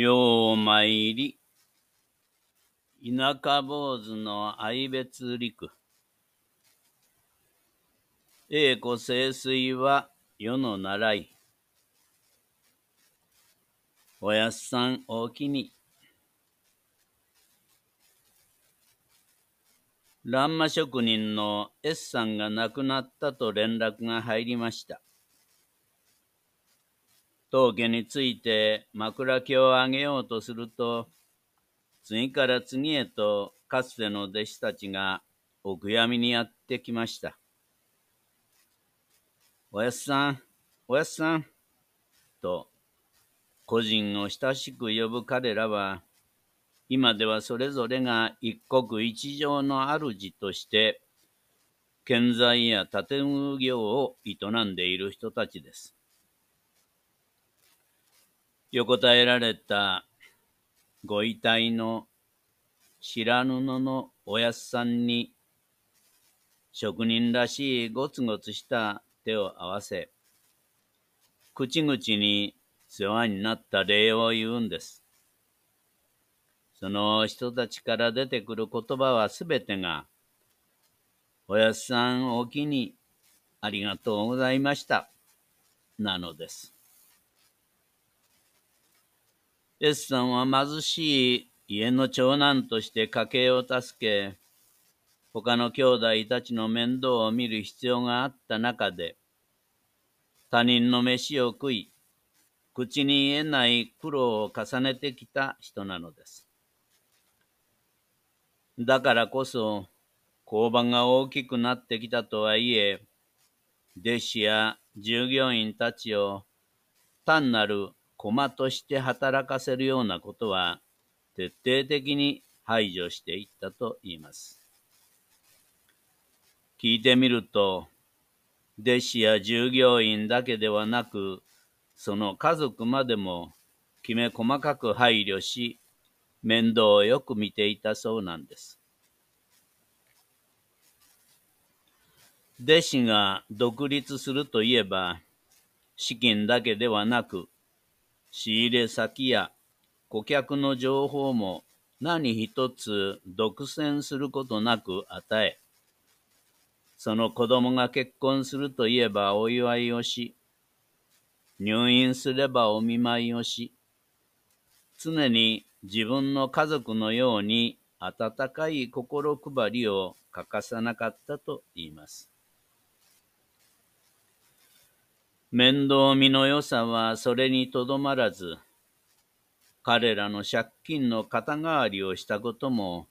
ようまいり、田舎坊主の愛別陸。栄子清水は世の習い。おやっさんおおきに。欄間職人の S さんが亡くなったと連絡が入りました。当家について枕木をあげようとすると、次から次へとかつての弟子たちがお悔やみにやってきました。おやっさん、おやっさん、と、個人を親しく呼ぶ彼らは、今ではそれぞれが一国一城の主として、建材や建具業を営んでいる人たちです。横たえられたご遺体の白布のおやっさんに、職人らしいゴツゴツした手を合わせ、口々に世話になった礼を言うんです。その人たちから出てくる言葉はすべてが、おやっさんおきにありがとうございました。なのです。S さんは貧しい家の長男として家計を助け、他の兄弟たちの面倒を見る必要があった中で、他人の飯を食い、口に言えない苦労を重ねてきた人なのです。だからこそ、工場が大きくなってきたとはいえ、弟子や従業員たちを単なる駒として働かせるようなことは徹底的に排除していったと言います。聞いてみると、弟子や従業員だけではなく、その家族までもきめ細かく配慮し、面倒をよく見ていたそうなんです。弟子が独立するといえば、資金だけではなく、仕入れ先や顧客の情報も何一つ独占することなく与え、その子供が結婚するといえばお祝いをし、入院すればお見舞いをし、常に自分の家族のように温かい心配りを欠かさなかったと言います。面倒見の良さはそれにとどまらず、彼らの借金の肩代わりをしたことも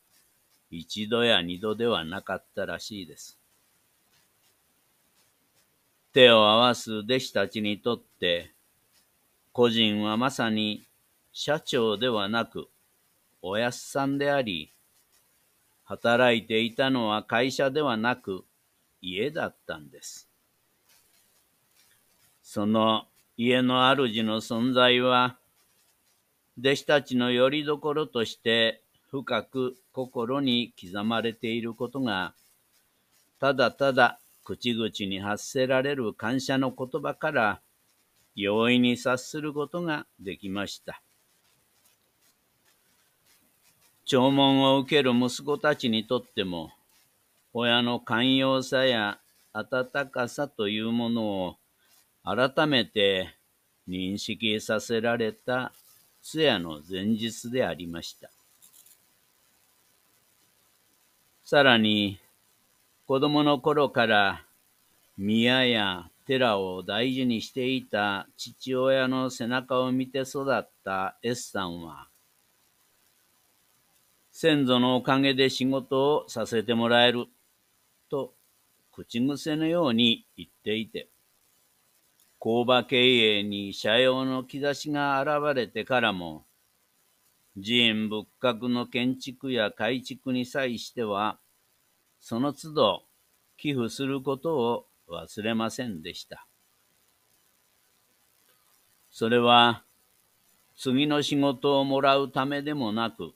一度や二度ではなかったらしいです。手を合わす弟子たちにとって、個人はまさに社長ではなく、おやっさんであり、働いていたのは会社ではなく、家だったんです。その家の主の存在は、弟子たちの拠り所として深く心に刻まれていることが、ただただ口々に発せられる感謝の言葉から容易に察することができました。弔問を受ける息子たちにとっても、親の寛容さや温かさというものを改めて認識させられた通夜の前日でありました。さらに、子供の頃から宮や寺を大事にしていた父親の背中を見て育った S さんは、先祖のおかげで仕事をさせてもらえると口癖のように言っていて、工場経営に社用の兆しが現れてからも、寺院仏閣の建築や改築に際しては、その都度寄付することを忘れませんでした。それは、次の仕事をもらうためでもなく、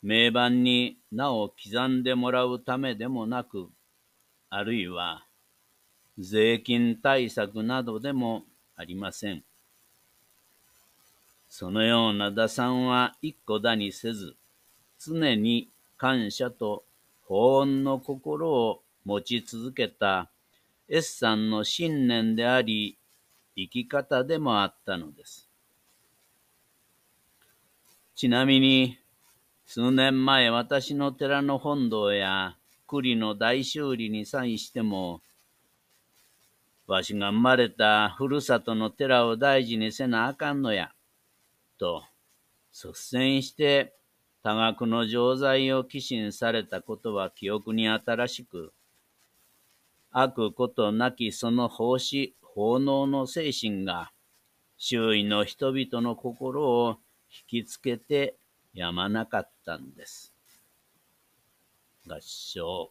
名盤に名を刻んでもらうためでもなく、あるいは、税金対策などでもありません。そのような打算は一個だにせず、常に感謝と保温の心を持ち続けた S さんの信念であり、生き方でもあったのです。ちなみに、数年前私の寺の本堂や栗の大修理に際しても、わしが生まれたふるさとの寺を大事にせなあかんのや、と率先して多額の錠剤を寄進されたことは記憶に新しく、悪ことなきその奉仕、奉納の精神が、周囲の人々の心を引きつけてやまなかったんです。合唱。